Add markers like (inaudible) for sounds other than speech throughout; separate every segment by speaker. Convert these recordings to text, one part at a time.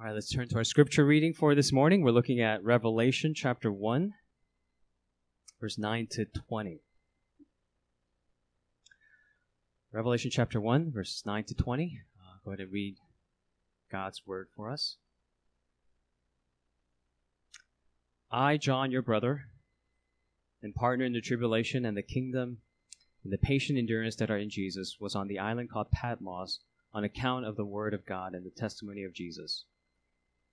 Speaker 1: All right, let's turn to our scripture reading for this morning. We're looking at Revelation chapter 1, verse 9 to 20. Revelation chapter 1, verses 9 to 20. Uh, go ahead and read God's word for us. I, John, your brother, and partner in the tribulation and the kingdom and the patient endurance that are in Jesus, was on the island called Patmos on account of the word of God and the testimony of Jesus.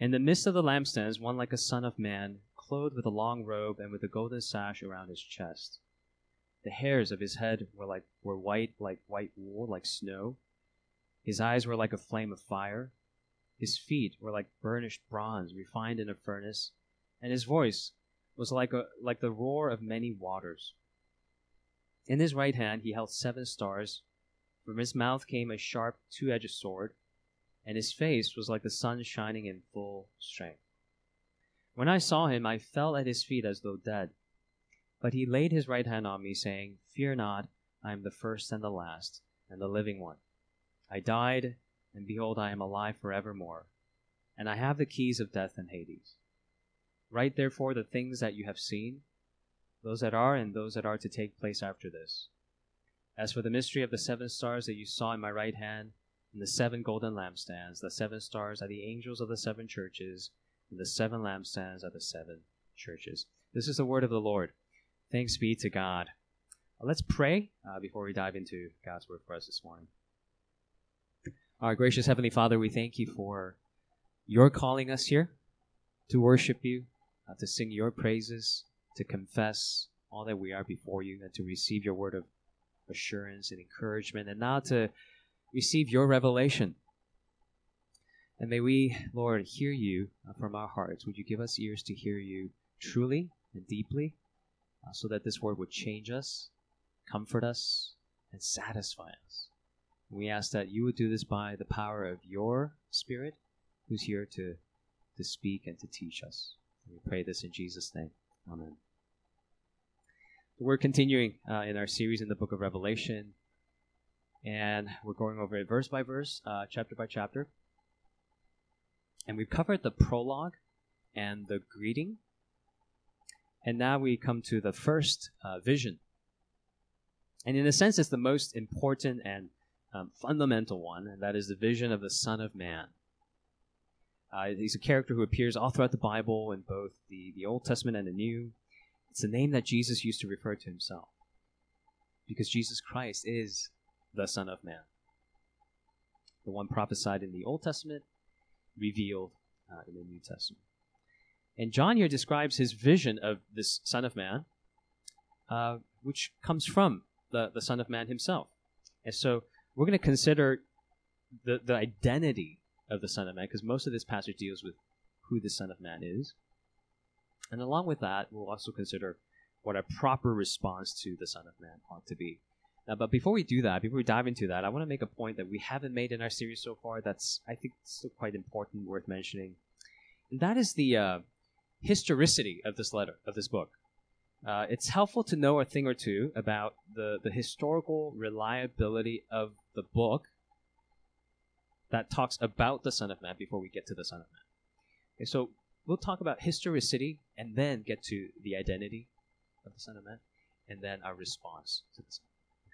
Speaker 1: In the midst of the lampstands, one like a son of man, clothed with a long robe and with a golden sash around his chest. The hairs of his head were like were white like white wool, like snow. His eyes were like a flame of fire. His feet were like burnished bronze refined in a furnace, and his voice was like a like the roar of many waters. In his right hand he held seven stars. From his mouth came a sharp two-edged sword and his face was like the sun shining in full strength. When I saw him, I fell at his feet as though dead. But he laid his right hand on me, saying, Fear not, I am the first and the last, and the living one. I died, and behold, I am alive forevermore, and I have the keys of death and Hades. Write therefore the things that you have seen, those that are, and those that are to take place after this. As for the mystery of the seven stars that you saw in my right hand, and the seven golden lampstands. The seven stars are the angels of the seven churches, and the seven lampstands are the seven churches. This is the word of the Lord. Thanks be to God. Uh, let's pray uh, before we dive into God's word for us this morning. Our gracious Heavenly Father, we thank you for your calling us here to worship you, uh, to sing your praises, to confess all that we are before you, and to receive your word of assurance and encouragement, and now to receive your revelation. And may we, Lord, hear you uh, from our hearts. Would you give us ears to hear you truly and deeply uh, so that this word would change us, comfort us, and satisfy us? we ask that you would do this by the power of your Spirit who's here to, to speak and to teach us. And we pray this in Jesus' name. Amen. We're continuing uh, in our series in the book of Revelation and we're going over it verse by verse, uh, chapter by chapter. And we've covered the prologue and the greeting. And now we come to the first uh, vision. And in a sense, it's the most important and um, fundamental one, and that is the vision of the Son of Man. Uh, he's a character who appears all throughout the Bible in both the, the Old Testament and the New. It's the name that Jesus used to refer to himself. Because Jesus Christ is the Son of Man. The one prophesied in the Old Testament, revealed uh, in the New Testament. And John here describes his vision of this Son of Man, uh, which comes from the, the Son of Man himself. And so we're going to consider the, the identity of the Son of Man, because most of this passage deals with who the Son of Man is. And along with that, we'll also consider what a proper response to the Son of Man ought to be. Uh, but before we do that, before we dive into that, I want to make a point that we haven't made in our series so far. That's I think still quite important, worth mentioning, and that is the uh, historicity of this letter of this book. Uh, it's helpful to know a thing or two about the the historical reliability of the book that talks about the Son of Man before we get to the Son of Man. Okay, so we'll talk about historicity and then get to the identity of the Son of Man, and then our response to the Son.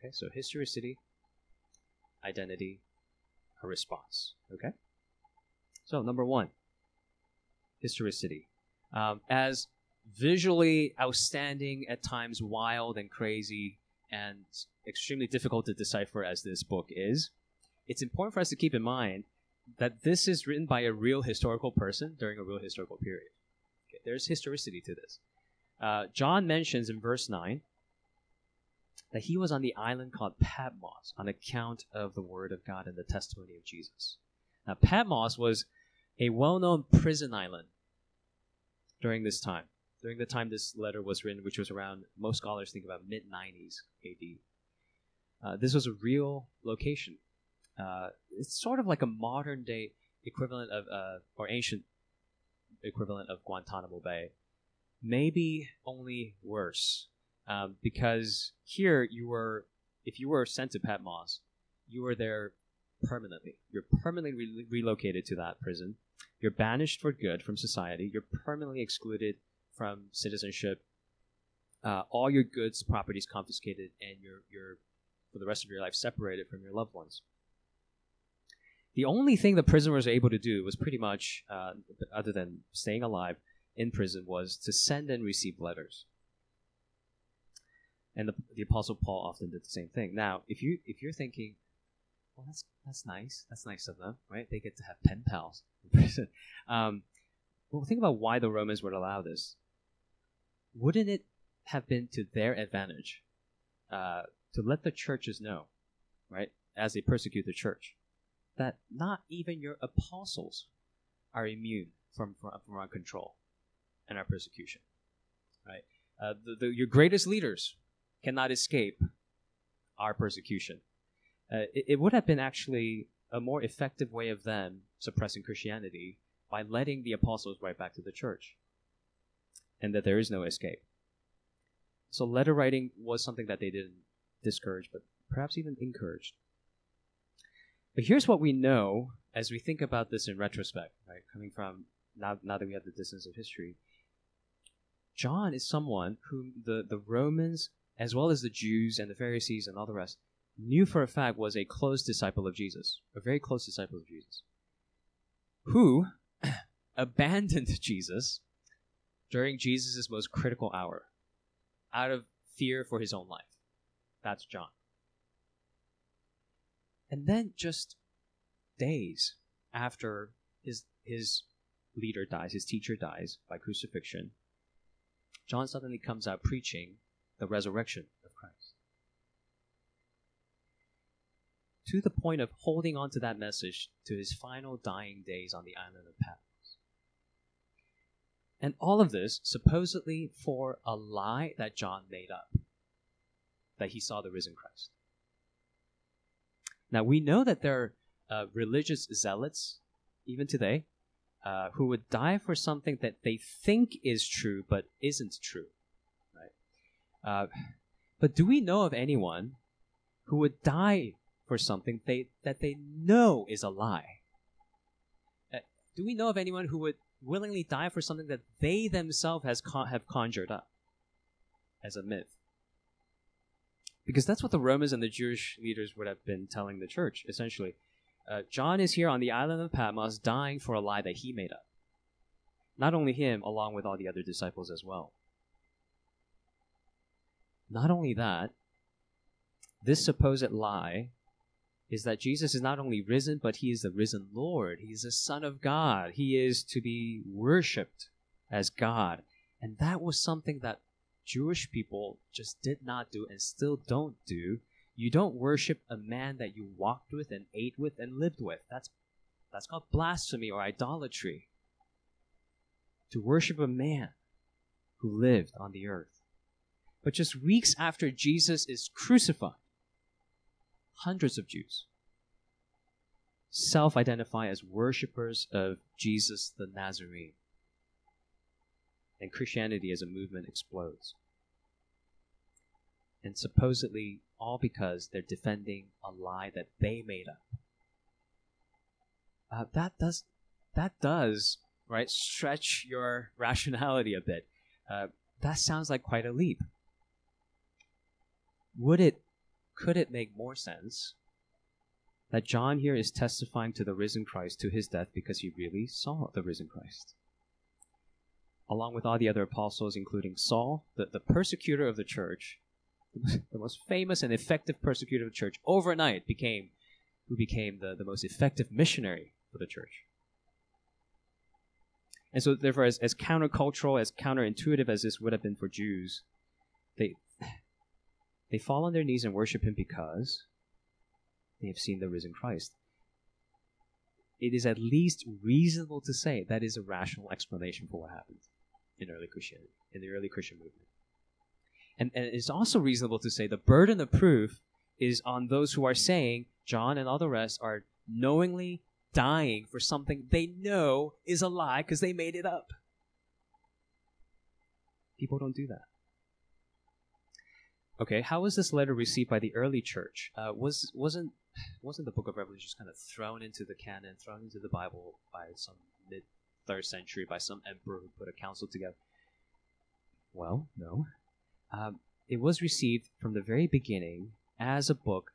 Speaker 1: Okay, so historicity, identity, a response. Okay? So, number one, historicity. Um, as visually outstanding, at times wild and crazy, and extremely difficult to decipher as this book is, it's important for us to keep in mind that this is written by a real historical person during a real historical period. Okay, there's historicity to this. Uh, John mentions in verse 9 that he was on the island called Patmos on account of the word of God and the testimony of Jesus. Now, Patmos was a well known prison island during this time, during the time this letter was written, which was around, most scholars think about mid 90s AD. Uh, this was a real location. Uh, it's sort of like a modern day equivalent of, uh, or ancient equivalent of Guantanamo Bay. Maybe only worse. Um, because here you were, if you were sent to Patmos, you were there permanently. You're permanently re- relocated to that prison. You're banished for good from society. You're permanently excluded from citizenship. Uh, all your goods, properties confiscated, and you're, you're, for the rest of your life, separated from your loved ones. The only thing the prisoners were able to do was pretty much, uh, other than staying alive in prison, was to send and receive letters. And the, the Apostle Paul often did the same thing. Now, if you if you're thinking, well, that's that's nice, that's nice of them, right? They get to have pen pals (laughs) in prison. Um, well, think about why the Romans would allow this. Wouldn't it have been to their advantage uh, to let the churches know, right, as they persecute the church, that not even your apostles are immune from, from, from our control and our persecution. Right? Uh, the, the, your greatest leaders cannot escape our persecution. Uh, it, it would have been actually a more effective way of them suppressing Christianity by letting the apostles write back to the church and that there is no escape. So letter writing was something that they didn't discourage, but perhaps even encouraged. But here's what we know as we think about this in retrospect, right? Coming from now, now that we have the distance of history. John is someone whom the, the Romans, as well as the Jews and the Pharisees and all the rest, knew for a fact was a close disciple of Jesus, a very close disciple of Jesus, who (clears throat) abandoned (laughs) Jesus during Jesus' most critical hour out of fear for his own life. That's John. And then just days after his his leader dies, his teacher dies by crucifixion, John suddenly comes out preaching the resurrection of Christ. To the point of holding on to that message to his final dying days on the island of Patmos. And all of this supposedly for a lie that John made up that he saw the risen Christ. Now we know that there are uh, religious zealots, even today, uh, who would die for something that they think is true but isn't true. Uh, but do we know of anyone who would die for something they, that they know is a lie? Uh, do we know of anyone who would willingly die for something that they themselves has con- have conjured up as a myth? because that's what the Romans and the Jewish leaders would have been telling the church, essentially. Uh, John is here on the island of Patmos dying for a lie that he made up. Not only him, along with all the other disciples as well. Not only that, this supposed lie is that Jesus is not only risen, but he is the risen Lord. He is the Son of God. He is to be worshipped as God. And that was something that Jewish people just did not do and still don't do. You don't worship a man that you walked with and ate with and lived with. That's that's called blasphemy or idolatry. To worship a man who lived on the earth. But just weeks after Jesus is crucified, hundreds of Jews self identify as worshippers of Jesus the Nazarene and Christianity as a movement explodes. And supposedly all because they're defending a lie that they made up. Uh, that does that does right stretch your (laughs) rationality a bit. Uh, that sounds like quite a leap. Would it? Could it make more sense that John here is testifying to the risen Christ to his death because he really saw the risen Christ? along with all the other apostles, including Saul, the, the persecutor of the church, (laughs) the most famous and effective persecutor of the church, overnight became who became the, the most effective missionary for the church. And so, therefore, as, as countercultural, as counterintuitive as this would have been for Jews, they they fall on their knees and worship him because they have seen the risen Christ. It is at least reasonable to say that is a rational explanation for what happened. in early Christianity, in the early Christian movement. And, and it's also reasonable to say the burden of proof is on those who are saying John and all the rest are knowingly dying for something they know is a lie because they made it up. People don't do that. Okay, how was this letter received by the early church? Uh, was wasn't wasn't the Book of Revelation just kind of thrown into the canon, thrown into the Bible by some mid third century by some emperor who put a council together? Well, no. Um, it was received from the very beginning as a book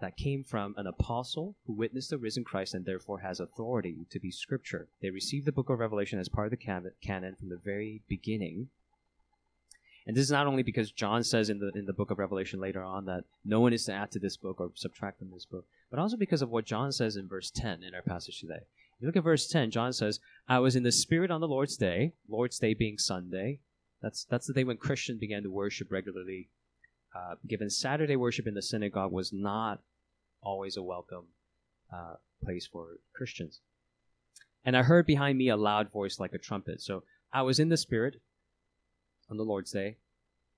Speaker 1: that came from an apostle who witnessed the risen Christ and therefore has authority to be scripture. They received the book of Revelation as part of the canon from the very beginning. And this is not only because John says in the in the book of Revelation later on that no one is to add to this book or subtract from this book, but also because of what John says in verse 10 in our passage today. If you look at verse 10, John says, I was in the Spirit on the Lord's day, Lord's day being Sunday. That's, that's the day when Christians began to worship regularly. Uh, given Saturday worship in the synagogue was not always a welcome uh, place for Christians. And I heard behind me a loud voice like a trumpet. So I was in the Spirit on the Lord's Day,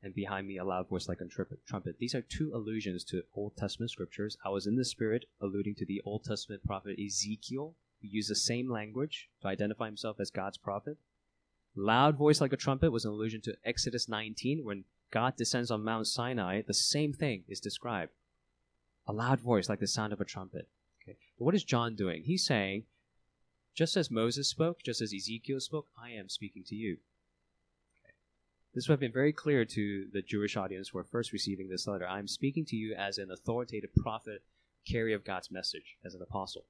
Speaker 1: and behind me a loud voice like a trumpet. These are two allusions to Old Testament scriptures. I was in the Spirit, alluding to the Old Testament prophet Ezekiel, who used the same language to identify himself as God's prophet. Loud voice like a trumpet was an allusion to Exodus 19, when God descends on Mount Sinai. The same thing is described a loud voice like the sound of a trumpet. Okay. But what is John doing? He's saying, just as Moses spoke, just as Ezekiel spoke, I am speaking to you. This would have been very clear to the Jewish audience who are first receiving this letter. I'm speaking to you as an authoritative prophet, carrier of God's message, as an apostle.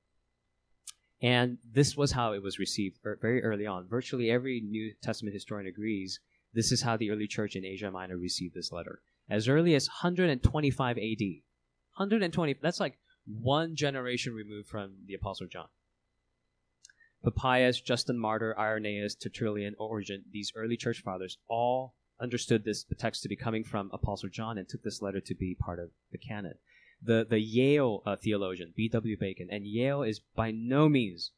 Speaker 1: And this was how it was received er, very early on. Virtually every New Testament historian agrees this is how the early church in Asia Minor received this letter. As early as 125 AD, 120, that's like one generation removed from the Apostle John. Papias, Justin Martyr, Irenaeus, Tertullian, Origen, these early church fathers all understood this the text to be coming from Apostle John and took this letter to be part of the canon. The the Yale uh, theologian B.W. Bacon, and Yale is by no means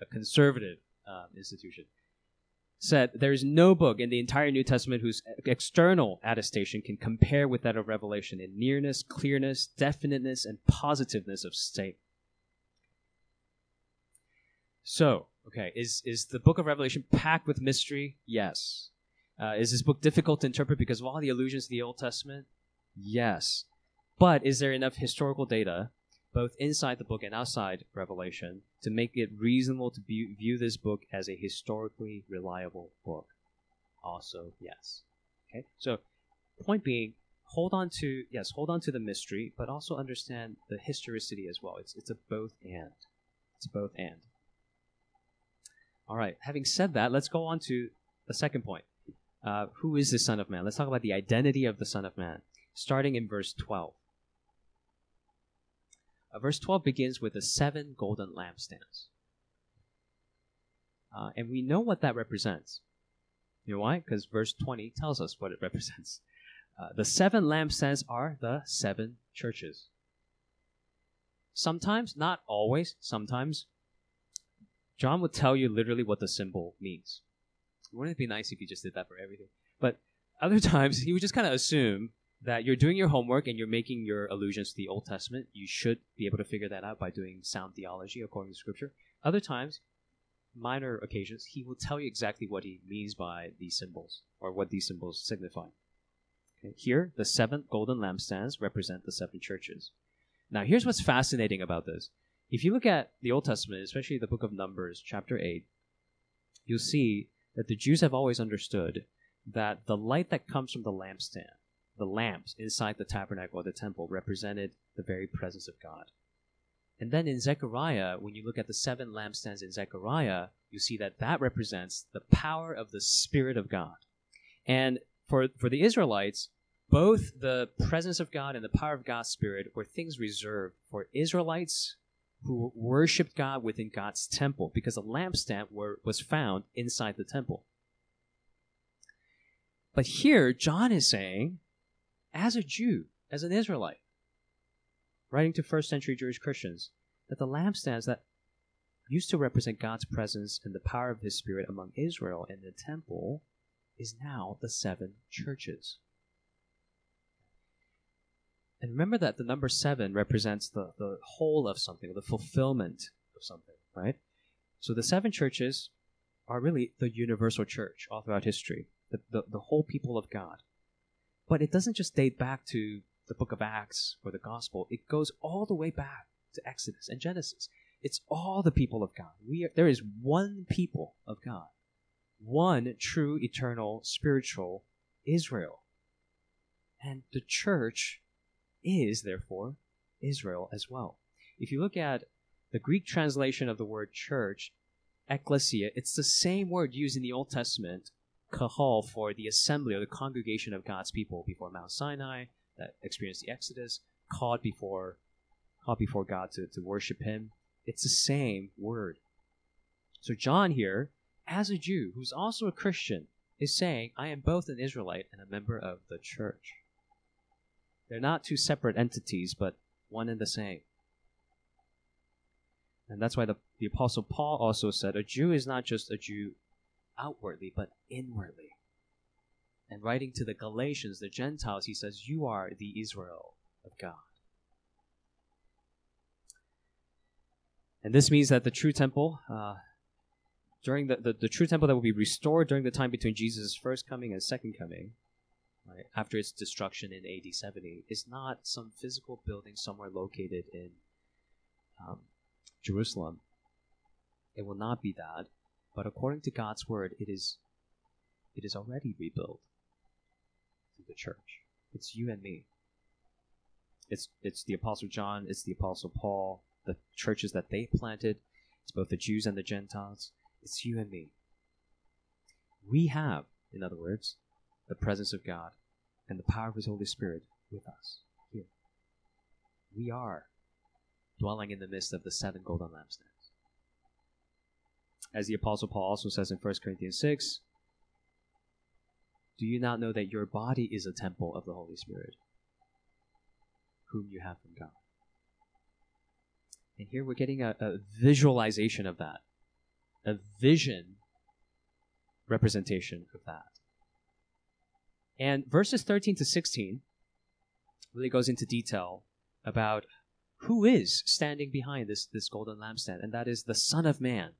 Speaker 1: a conservative uh, institution said there is no book in the entire New Testament whose external attestation can compare with that of Revelation in nearness, clearness, definiteness, and positiveness of state. So, okay, is is the book of Revelation packed with mystery? Yes. Uh, is this book difficult to interpret because of all the allusions to the Old Testament? Yes. But is there enough historical data both inside the book and outside Revelation, to make it reasonable to view, view this book as a historically reliable book? Also, yes. Okay, so point being, hold on to yes, hold on to the mystery, but also understand the historicity as well. It's it's a both and. It's a both and. All right. Having said that, let's go on to the second point. Uh, who is the Son of Man? Let's talk about the identity of the Son of Man, starting in verse twelve. Uh, verse 12 begins with the seven golden lampstands. Uh, and we know what that represents. You know why? Because verse 20 tells us what it (laughs) represents. Uh, the seven lampstands are the seven churches. Sometimes, not always, sometimes, John would tell you literally what the symbol means. Wouldn't it be nice if he just did that for everything? But other (laughs) times, he would just kind of assume that you're doing your homework and you're making your allusions to the Old Testament. You should be able to figure that out by doing sound theology according to Scripture. Other times, minor occasions, he will tell you exactly what he means by these symbols or what these symbols signify. Okay. Here, the seven golden lampstands represent the seven churches. Now, here's what's fascinating about this. If you look at the Old Testament, especially the book of Numbers, chapter 8, you'll see that the Jews have always understood that the light that comes from the lampstand the lamps inside the tabernacle or the temple represented the very presence of God. And then in Zechariah, when you look at the seven lampstands in Zechariah, you see that that represents the power of the Spirit of God. And for, for the Israelites, both the presence of God and the power of God's Spirit were things reserved for Israelites who worshiped God within God's temple because a lampstand were, was found inside the temple. But here, John is saying as a Jew, as an Israelite, writing to first century Jewish Christians, that the lampstands that used to represent God's presence and the power of His Spirit among Israel in the temple, is now the seven churches. And remember that the number seven represents the, the whole of something, the fulfillment of something, right? So the seven churches are really the universal church all throughout history, the, the, the whole people of God. But it doesn't just date back to the book of Acts or the gospel, it goes all the way back to Exodus and Genesis. It's all the people of God. We are, there is one people of God, one true, eternal, spiritual Israel. And the church is, therefore, Israel as well. If you look at the Greek translation of the word church, ecclesia, it's the same word used in the Old Testament, kahal, for the assembly or the congregation of God's people before Mount Sinai that experienced the Exodus, called before, called before God to, to worship Him. It's the same word. So John here, as a Jew who's also a Christian, is saying, I am both an Israelite and a member of the church. They're not two separate entities, but one and the same. And that's why the, the Apostle Paul also said a Jew is not just a Jew outwardly, but inwardly. And writing to the Galatians, the Gentiles, he says, You are the Israel of God. And this means that the true temple, uh, during the, the, the, true temple that will be restored during the time between Jesus' first coming and second coming, right, after its destruction in AD 70, is not some physical building somewhere located in um, Jerusalem. It will not be that, but according to God's word, it is it is already rebuilt through the church. It's you and me. It's it's the apostle John, it's the apostle Paul, the churches that they planted. It's both the Jews and the Gentiles. It's you and me. We have, in other words, the presence of God and the power of His Holy Spirit with us here. We are dwelling in the midst of the seven golden lampstands. As the Apostle Paul also says in 1 Corinthians 6, do you not know that your body is a temple of the Holy Spirit, whom you have from God? And here we're getting a, a visualization of that, a vision representation of that. And verses 13 to 16 really goes into detail about who is standing behind this, this golden lampstand, and that is the Son of Man.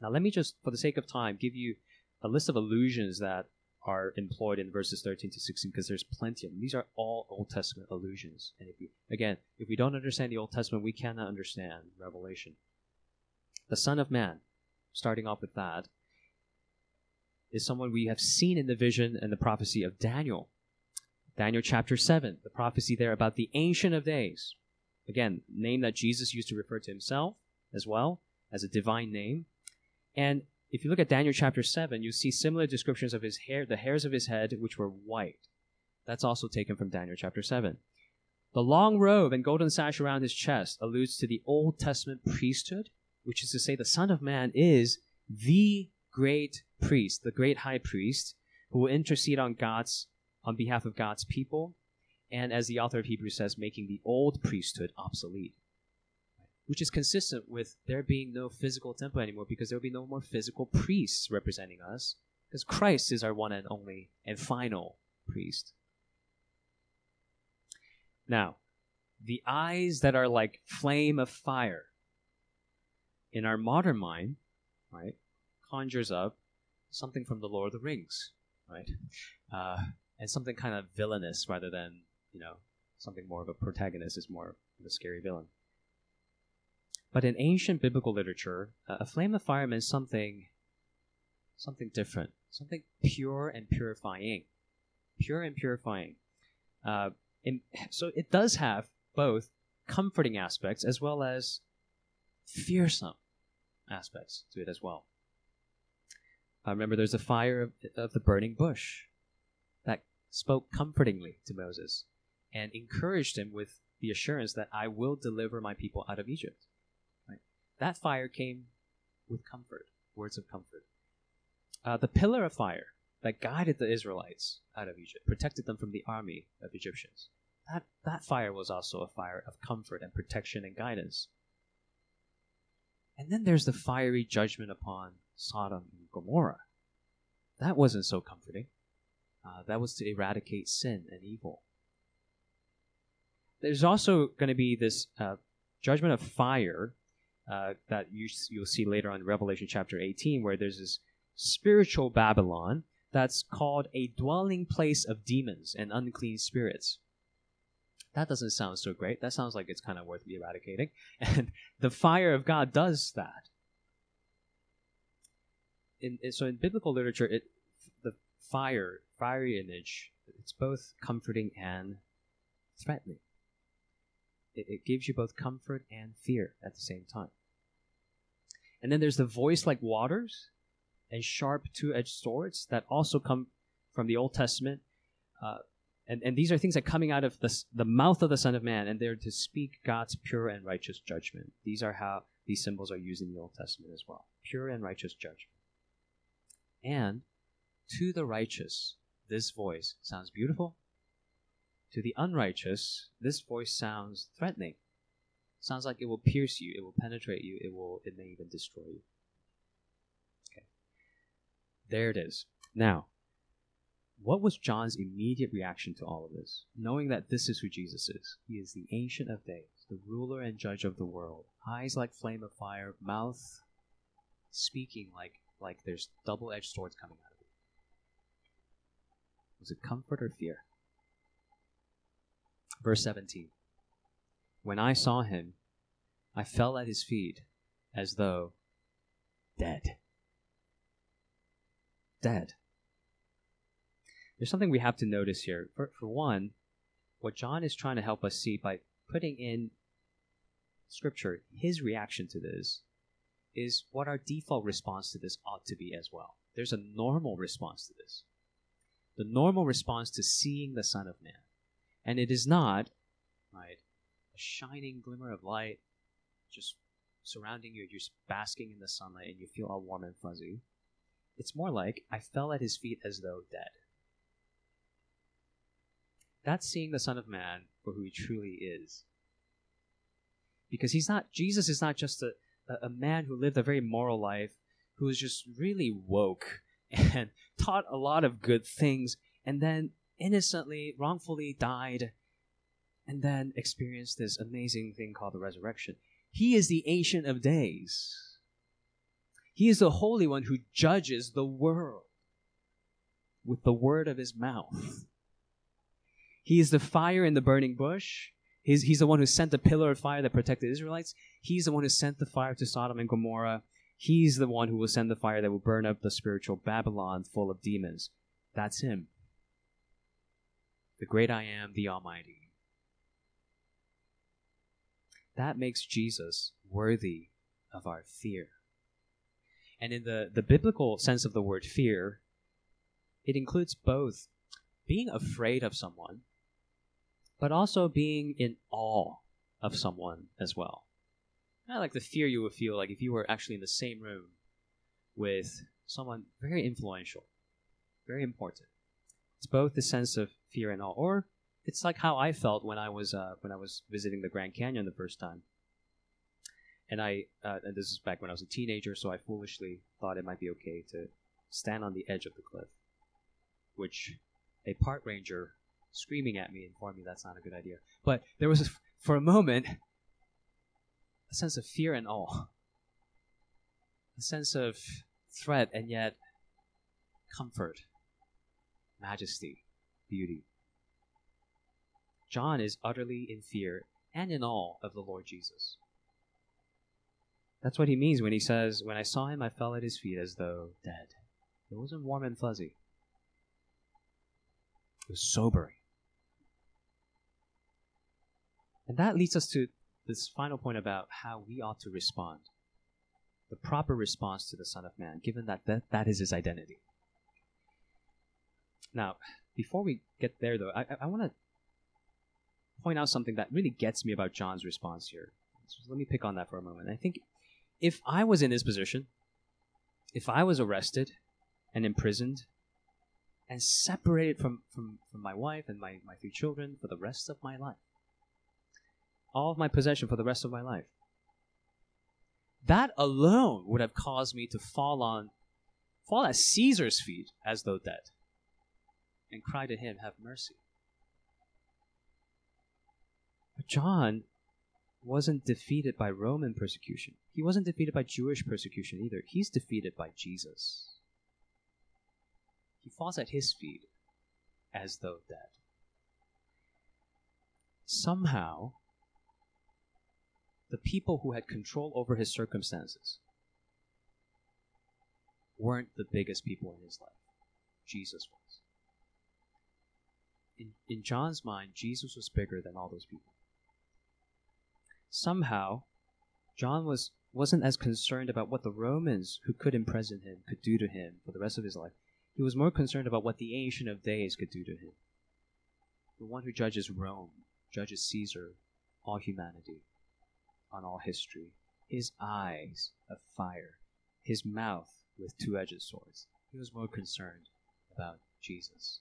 Speaker 1: Now, let me just, for the sake of time, give you a list of allusions that are employed in verses 13 to 16 because there's plenty of them. These are all Old Testament allusions. And if again, if we don't understand the Old Testament, we cannot understand Revelation. The Son of Man, starting off with that, is someone we have seen in the vision and the prophecy of Daniel. Daniel chapter 7, the prophecy there about the Ancient of Days. Again, name that Jesus used to refer to himself as well as a divine name. And if you look at Daniel chapter 7, you see similar descriptions of his hair, the hairs of his head, which were white. That's also taken from Daniel chapter 7. The long robe and golden sash around his chest alludes to the Old Testament priesthood, which is to say, the Son of Man is the great priest, the great high priest, who will intercede on God's on behalf of God's people, and as the author of Hebrews says, making the old priesthood obsolete which is consistent with there being no physical temple anymore because there will be no more physical priests representing us because Christ is our one and only and final priest. Now, the eyes that are like flame of fire in our modern mind, right, conjures up something from the Lord of the Rings, right, uh, and something kind of villainous rather than you know something more of a protagonist is more of a scary villain. But in ancient biblical literature, uh, a flame of fire meant something, something different, something pure and purifying, pure and purifying. Uh, in, so it does have both comforting aspects as well as fearsome aspects to it as well. Uh, remember, there's a fire of, of the burning bush that spoke comfortingly to Moses and encouraged him with the assurance that I will deliver my people out of Egypt. That fire came with comfort, words of comfort. Uh, the pillar of fire that guided the Israelites out of Egypt, protected them from the army of Egyptians. That, that fire was also a fire of comfort and protection and guidance. And then there's the fiery judgment upon Sodom and Gomorrah. That wasn't so comforting. Uh, that was to eradicate sin and evil. There's also going to be this uh, judgment of fire uh, that you, you'll see later on in Revelation chapter 18, where there's this spiritual Babylon that's called a dwelling place of demons and unclean spirits. That doesn't sound so great. That sounds like it's kind of worth eradicating. (laughs) And the fire of God does that. In, so in biblical literature, it the fire, fiery image, it's both comforting and threatening. It, it gives you both comfort and fear at the same time. And then there's the voice like waters and sharp two-edged swords that also come from the Old Testament. Uh, and, and these are things that are coming out of the, the mouth of the Son of Man, and they're to speak God's pure and righteous judgment. These are how these symbols are used in the Old Testament as well. Pure and righteous judgment. And to the righteous, this voice sounds beautiful. To the unrighteous, this voice sounds threatening. Sounds like it will pierce you, it will penetrate you, it will it may even destroy you. Okay. There it is. Now, what was John's immediate reaction to all of this? Knowing that this is who Jesus is. He is the Ancient of Days, the ruler and judge of the world. Eyes like flame of fire, mouth speaking like like there's double edged swords coming out of it. Was it comfort or fear? Verse 17 When I saw him, I fell at his feet as though dead. Dead there's something we have to notice here. For, for one, what John is trying to help us see by putting in scripture, his reaction to this is what our default response to this ought to be as well. There's a normal response to this. The normal response to seeing the Son of Man. And it is not, right, a shining glimmer of light just surrounding you, you're basking in the sunlight and you feel all warm and fuzzy. It's more like, I fell at his feet as though dead. That's seeing the Son of Man for who he truly is. Because he's not, Jesus is not just a, a, man who lived a very moral life, who was just really woke (laughs) and taught a lot of good things, and then innocently, wrongfully died, and then experienced this amazing thing called the resurrection. He is the Ancient of Days. He is the Holy One who judges the world with the word of his mouth. He is the fire in the burning bush. He's, he's the one who sent the pillar of fire that protected Israelites. He's the one who sent the fire to Sodom and Gomorrah. He's the one who will send the fire that will burn up the spiritual Babylon full of demons. That's him. The great I am, the Almighty. That makes Jesus worthy of our fear. And in the, the biblical sense of the word fear, it includes both being afraid of someone but also being in awe of someone as well. Kind of like the fear you would feel like if you were actually in the same room with someone very influential, very important. It's both the sense of fear and awe, or it's like how I felt when I was uh, when I was visiting the Grand Canyon the first time. And I uh, and this is back when I was a teenager, so I foolishly thought it might be okay to stand on the edge of the cliff, which a park ranger screaming at me, informed me that's not a good idea. But there was, a, for a moment, a sense of fear and awe, a sense of threat and yet comfort, majesty, beauty. John is utterly in fear and in awe of the Lord Jesus. That's what he means when he says, When I saw him, I fell at his feet as though dead. It wasn't warm and fuzzy, it was sobering. And that leads us to this final point about how we ought to respond. The proper response to the Son of Man, given that that, that is his identity. Now, before we get there, though, I, I want to point out something that really gets me about John's response here. So let me pick on that for a moment. I think if I was in his position, if I was arrested and imprisoned and separated from, from, from my wife and my, my three children for the rest of my life, all of my possession for the rest of my life. that alone would have caused me to fall on fall at Caesar's feet as though dead and cry to him, Have mercy. But John wasn't defeated by Roman persecution. He wasn't defeated by Jewish persecution either. He's defeated by Jesus. He falls at his feet as though dead. Somehow, the people who had control over his circumstances weren't the biggest people in his life. Jesus was. In, in John's mind, Jesus was bigger than all those people. Somehow, John was wasn't as concerned about what the Romans who could imprison him could do to him for the rest of his life. He was more concerned about what the Ancient of Days could do to him. The one who judges Rome, judges Caesar, all humanity, on all history. His eyes of fire, his mouth with two edged swords. He was more concerned about Jesus.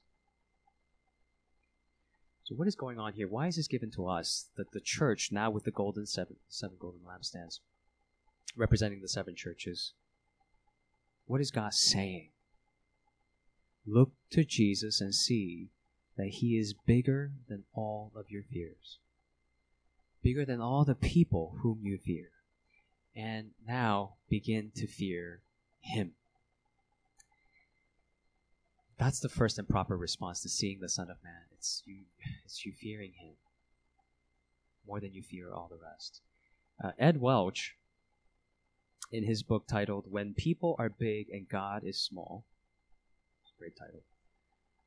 Speaker 1: So what is going on here? Why is this given to us that the church now with the golden seven seven golden lampstands representing the seven churches? What is God saying? Look to Jesus and see that he is bigger than all of your fears. Bigger than all the people whom you fear. And now begin to fear him. That's the first and proper response to seeing the Son of Man. It's you, it's you fearing Him more than you fear all the rest. Uh, Ed Welch, in his book titled "When People Are Big and God Is Small," great title,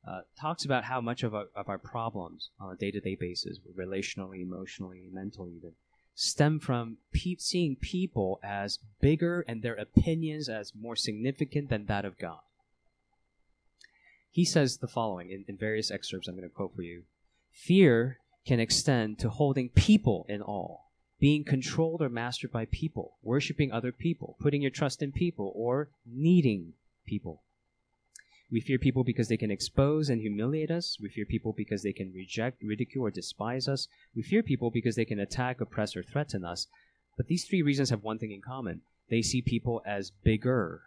Speaker 1: uh, talks about how much of our, of our problems on a day-to-day basis, relationally, emotionally, mentally, even, stem from pe- seeing people as bigger and their opinions as more significant than that of God. He says the following in, in various excerpts I'm going to quote for you Fear can extend to holding people in awe, being controlled or mastered by people, worshiping other people, putting your trust in people, or needing people. We fear people because they can expose and humiliate us. We fear people because they can reject, ridicule, or despise us. We fear people because they can attack, oppress, or threaten us. But these three reasons have one thing in common they see people as bigger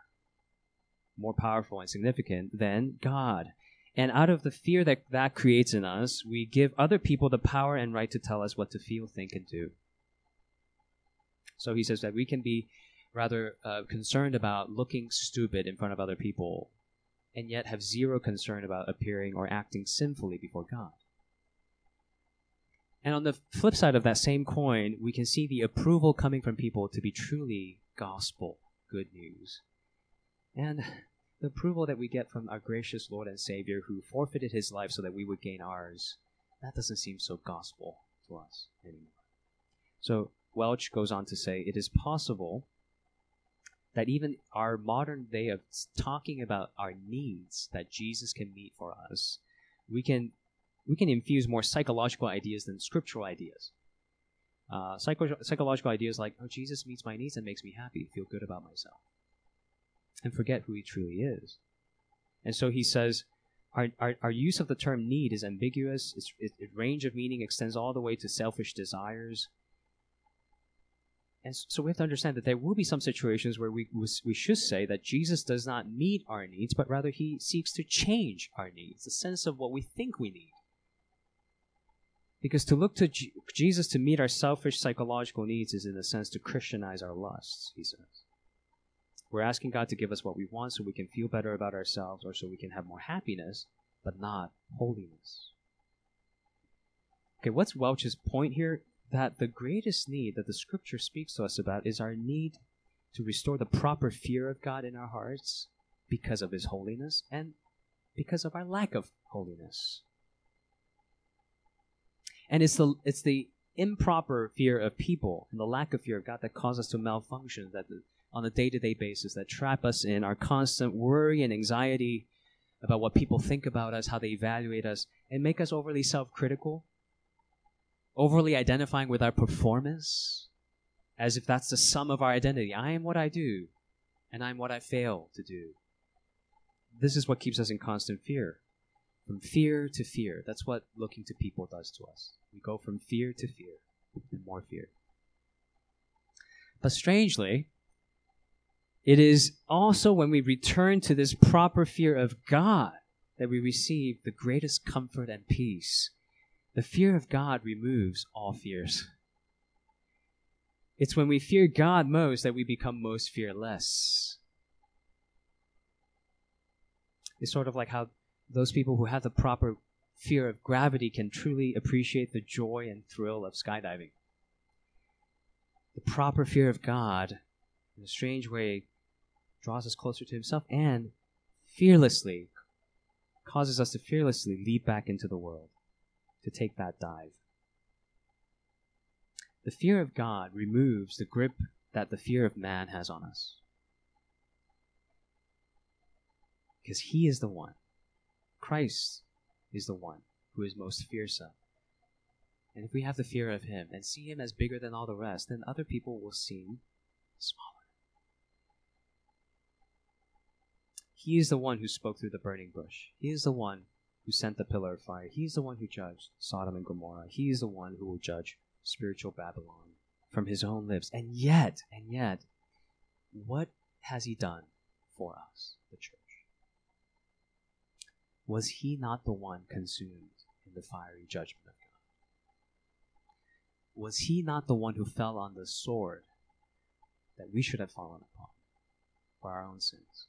Speaker 1: more powerful and significant than God. And out of the fear that that creates in us, we give other people the power and right to tell us what to feel, think, and do. So he says that we can be rather uh, concerned about looking stupid in front of other people and yet have zero concern about appearing or acting sinfully before God. And on the flip side of that same coin, we can see the approval coming from people to be truly gospel good news. And the approval that we get from our gracious Lord and Savior who forfeited his life so that we would gain ours, that doesn't seem so gospel to us anymore. So Welch goes on to say it is possible that even our modern day of talking about our needs that Jesus can meet for us, we can we can infuse more psychological ideas than scriptural ideas. Uh, psycho- psychological ideas like, oh, Jesus meets my needs and makes me happy, feel good about myself and forget who he truly is. And so he says, our, our, our use of the term need is ambiguous. Its, its, its range of meaning extends all the way to selfish desires. And so we have to understand that there will be some situations where we, we should say that Jesus does not meet our needs, but rather he seeks to change our needs, the sense of what we think we need. Because to look to G- Jesus to meet our selfish psychological needs is, in a sense, to Christianize our lusts, he says. We're asking God to give us what we want so we can feel better about ourselves or so we can have more happiness, but not holiness. Okay, what's Welch's point here? That the greatest need that the scripture speaks to us about is our need to restore the proper fear of God in our hearts because of his holiness and because of our lack of holiness. And it's the it's the improper fear of people and the lack of fear of God that causes us to malfunction, that on a day to day basis that trap us in our constant worry and anxiety about what people think about us, how they evaluate us, and make us overly self critical, overly identifying with our performance, as if that's the sum of our identity. I am what I do, and I'm what I fail to do. This is what keeps us in constant fear. From fear to fear. That's what looking to people does to us. We go from fear to fear, and more fear. But strangely, It is also when we return to this proper fear of God that we receive the greatest comfort and peace. The fear of God removes all fears. It's when we fear God most that we become most fearless. It's sort of like how those people who have the proper fear of gravity can truly appreciate the joy and thrill of skydiving. The proper fear of God, in a strange way, draws us closer to Himself and fearlessly causes us to fearlessly leap back into the world, to take that dive. The fear of God removes the grip that the fear of man has on us. Because He is the one. Christ is the one who is most fearsome. And if we have the fear of Him and see Him as bigger than all the rest, then other people will seem smaller. He is the one who spoke through the burning bush. He is the one who sent the pillar of fire. He's the one who judged Sodom and Gomorrah. He's the one who will judge spiritual Babylon from his own lips. And yet, and yet, what has he done for us, the church? Was he not the one consumed in the fiery judgment of God? Was he not the one who fell on the sword that we should have fallen upon for our own sins?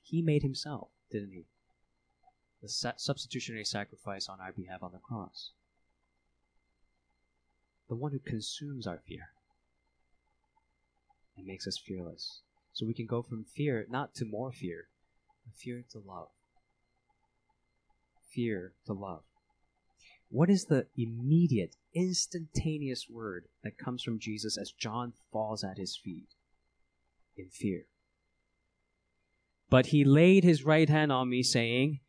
Speaker 1: He made himself, didn't he? The substitutionary sacrifice on our behalf on the cross. The one who consumes our fear and makes us fearless. So we can go from fear not to more fear, but fear to love. Fear to love. What is the immediate, instantaneous word that comes from Jesus as John falls at his feet? In fear. But he laid his right hand on me, saying,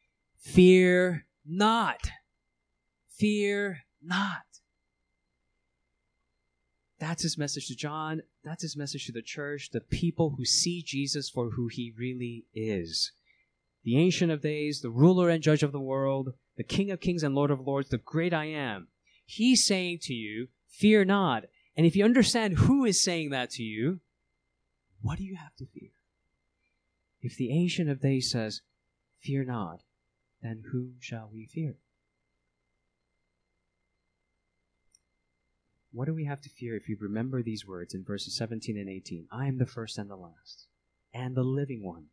Speaker 1: Fear not. Fear not. That's his message to John. That's his message to the church, the people who see Jesus for who he really is. The Ancient of Days, the ruler and judge of the world, the King of kings and Lord of lords, the great I am. He's saying to you, Fear not. And if you understand who is saying that to you, what do you have to fear? If the Ancient of Days says, Fear not, then whom shall we fear? What do we have to fear if you remember these words in verses 17 and 18? I am the first and the last, and the living one.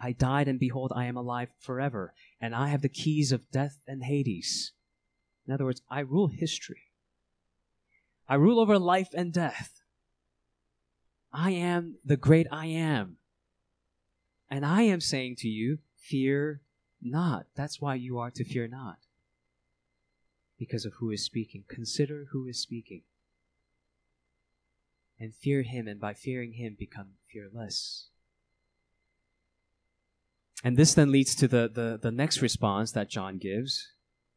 Speaker 1: I died, and behold, I am alive forever, and I have the keys of death and Hades. In other words, I rule history. I rule over life and death. I am the great I am. And I am saying to you, fear not. That's why you are to fear not. Because of who is speaking. Consider who is speaking. And fear him, and by fearing him, become fearless. And this then leads to the, the, the next response that John gives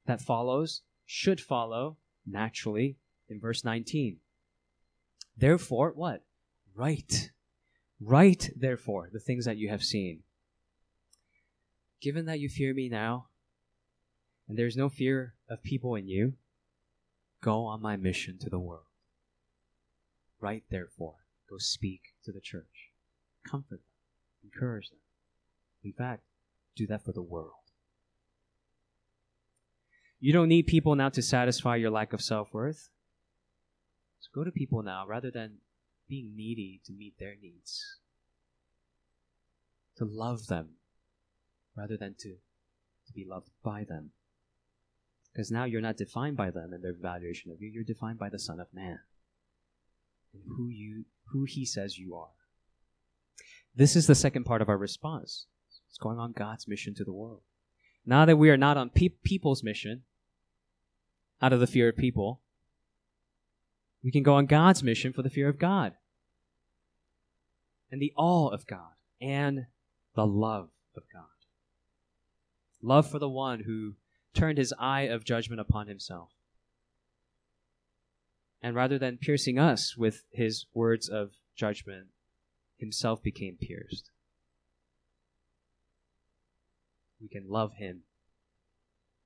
Speaker 1: that follows, should follow naturally in verse 19. Therefore, what? Write Write, therefore, the things that you have seen. Given that you fear me now, and there is no fear of people in you, go on my mission to the world. Write, therefore, go speak to the church. Comfort them, encourage them. In fact, do that for the world. You don't need people now to satisfy your lack of self worth. So go to people now rather than being needy to meet their needs, to love them rather than to, to be loved by them. Because now you're not defined by them and their evaluation of you, you're defined by the Son of Man and who you who he says you are. This is the second part of our response. It's going on God's mission to the world. Now that we are not on pe- people's mission, out of the fear of people, we can go on God's mission for the fear of God and the awe of God and the love of God. Love for the one who turned his eye of judgment upon himself. And rather than piercing us with his words of judgment, himself became pierced. We can love him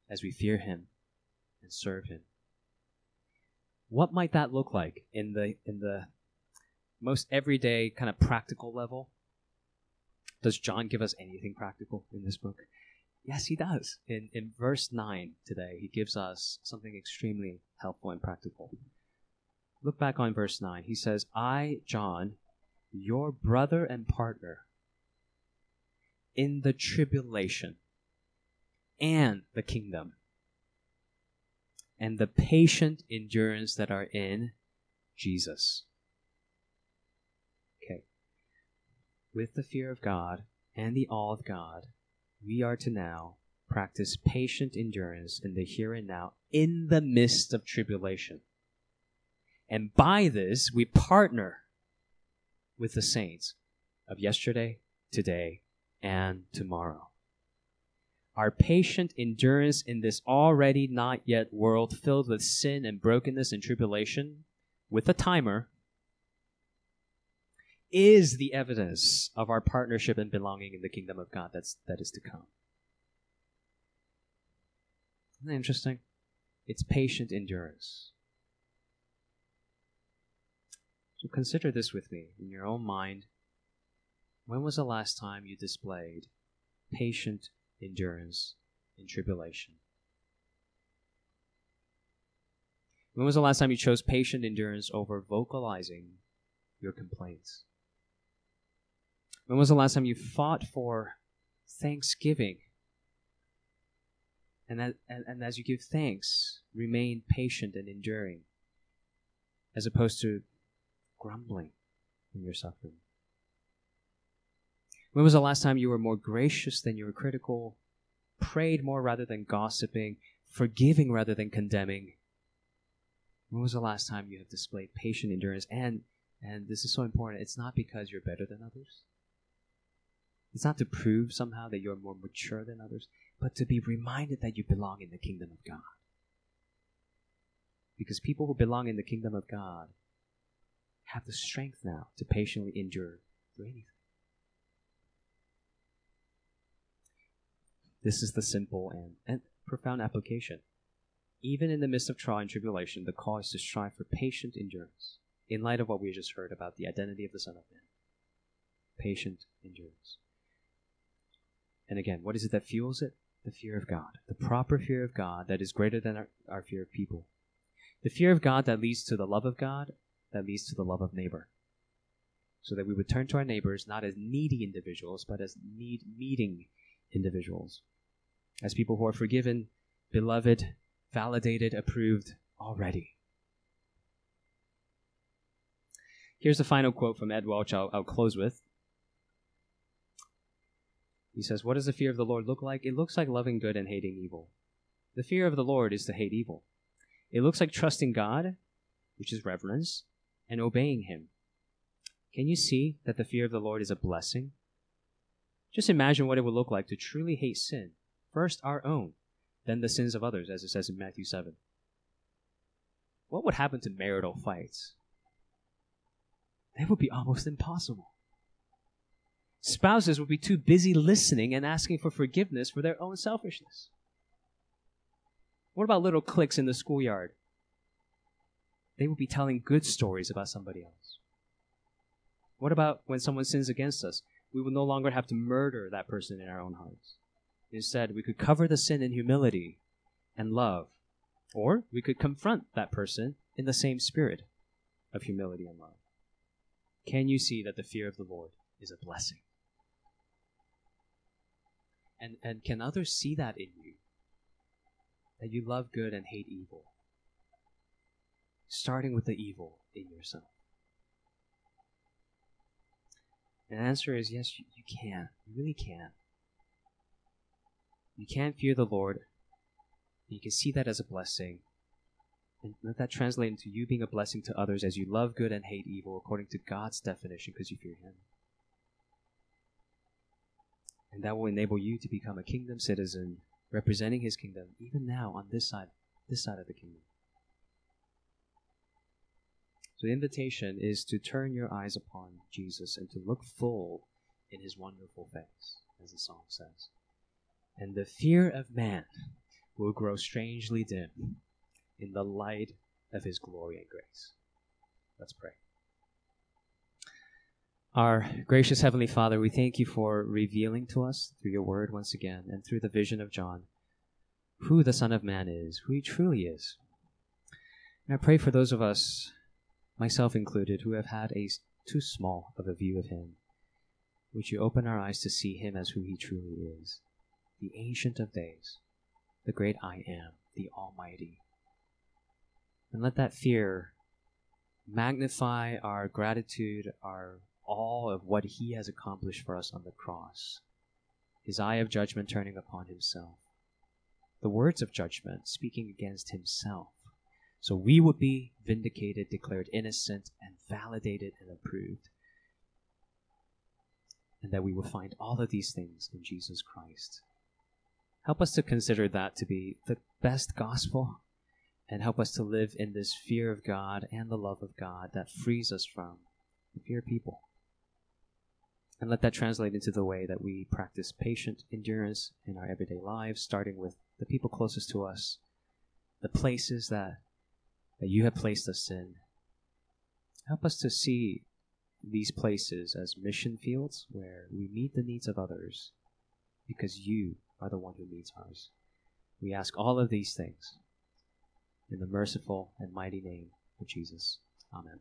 Speaker 1: as we fear him and serve him. What might that look like in the in the most everyday, kind of practical level. Does John give us anything practical in this book? Yes, he does. In, in verse 9 today, he gives us something extremely helpful and practical. Look back on verse 9. He says, I, John, your brother and partner, in the tribulation and the kingdom, and the patient endurance that are in Jesus. Okay. With the fear of God and the awe of God, we are to now practice patient endurance in the here and now in the midst of tribulation. And by this, we partner with the saints of yesterday, today, and tomorrow. Our patient endurance in this already not yet world filled with sin and brokenness and tribulation, with a timer, is the evidence of our partnership and belonging in the kingdom of God that's, that is to come. Isn't that interesting? It's patient endurance. So consider this with me in your own mind. When was the last time you displayed patient endurance in tribulation? When was the last time you chose patient endurance over vocalizing your complaints? When was the last time you fought for thanksgiving? And, that, and, and as you give thanks, remain patient and enduring, as opposed to grumbling in your suffering. When was the last time you were more gracious than you were critical, prayed more rather than gossiping, forgiving rather than condemning? When was the last time you have displayed patient endurance? And and this is so important, it's not because you're better than others. It's not to prove somehow that you're more mature than others, but to be reminded that you belong in the kingdom of God. Because people who belong in the kingdom of God have the strength now to patiently endure through anything. This is the simple and, and profound application. Even in the midst of trial and tribulation, the call is to strive for patient endurance in light of what we just heard about the identity of the Son of Man. Patient endurance. And again, what is it that fuels it? The fear of God. The proper fear of God that is greater than our, our fear of people. The fear of God that leads to the love of God, that leads to the love of neighbor. So that we would turn to our neighbors not as needy individuals, but as need meeting individuals. As people who are forgiven, beloved, validated, approved already. Here's a final quote from Ed Welch I'll, I'll close with. He says, What does the fear of the Lord look like? It looks like loving good and hating evil. The fear of the Lord is to hate evil. It looks like trusting God, which is reverence, and obeying Him. Can you see that the fear of the Lord is a blessing? Just imagine what it would look like to truly hate sin. First our own, then the sins of others, as it says in Matthew 7. What would happen to marital fights? They would be almost impossible spouses would be too busy listening and asking for forgiveness for their own selfishness. What about little cliques in the schoolyard? They would be telling good stories about somebody else. What about when someone sins against us? We will no longer have to murder that person in our own hearts. Instead, we could cover the sin in humility and love. Or we could confront that person in the same spirit of humility and love. Can you see that the fear of the Lord is a blessing? And, and can others see that in you? That you love good and hate evil? Starting with the evil in yourself. And the answer is yes, you, you can. You really can. You can fear the Lord. you can see that as a blessing. And let that translate into you being a blessing to others as you love good and hate evil according to God's definition because you fear Him. And that will enable you to become a kingdom citizen representing his kingdom even now on this side, this side of the kingdom. So the invitation is to turn your eyes upon Jesus and to look full in his wonderful face, as the song says. And the fear of man will grow strangely dim in the light of his glory and grace. Let's pray. Our gracious Heavenly Father, we thank you for revealing to us through your word once again and through the vision of John who the Son of Man is, who he truly is. And I pray for those of us, myself included, who have had a too small of a view of him. Would you open our eyes to see him as who he truly is, the Ancient of Days, the great I am, the Almighty. And let that fear magnify our gratitude, our all of what he has accomplished for us on the cross, his eye of judgment turning upon himself, the words of judgment speaking against himself. So we would be vindicated, declared innocent, and validated and approved. And that we will find all of these things in Jesus Christ. Help us to consider that to be the best gospel and help us to live in this fear of God and the love of God that frees us from the fear of people. And let that translate into the way that we practice patient endurance in our everyday lives, starting with the people closest to us, the places that, that you have placed us in. Help us to see these places as mission fields where we meet the needs of others because you are the one who meets ours. We ask all of these things in the merciful and mighty name of Jesus. Amen.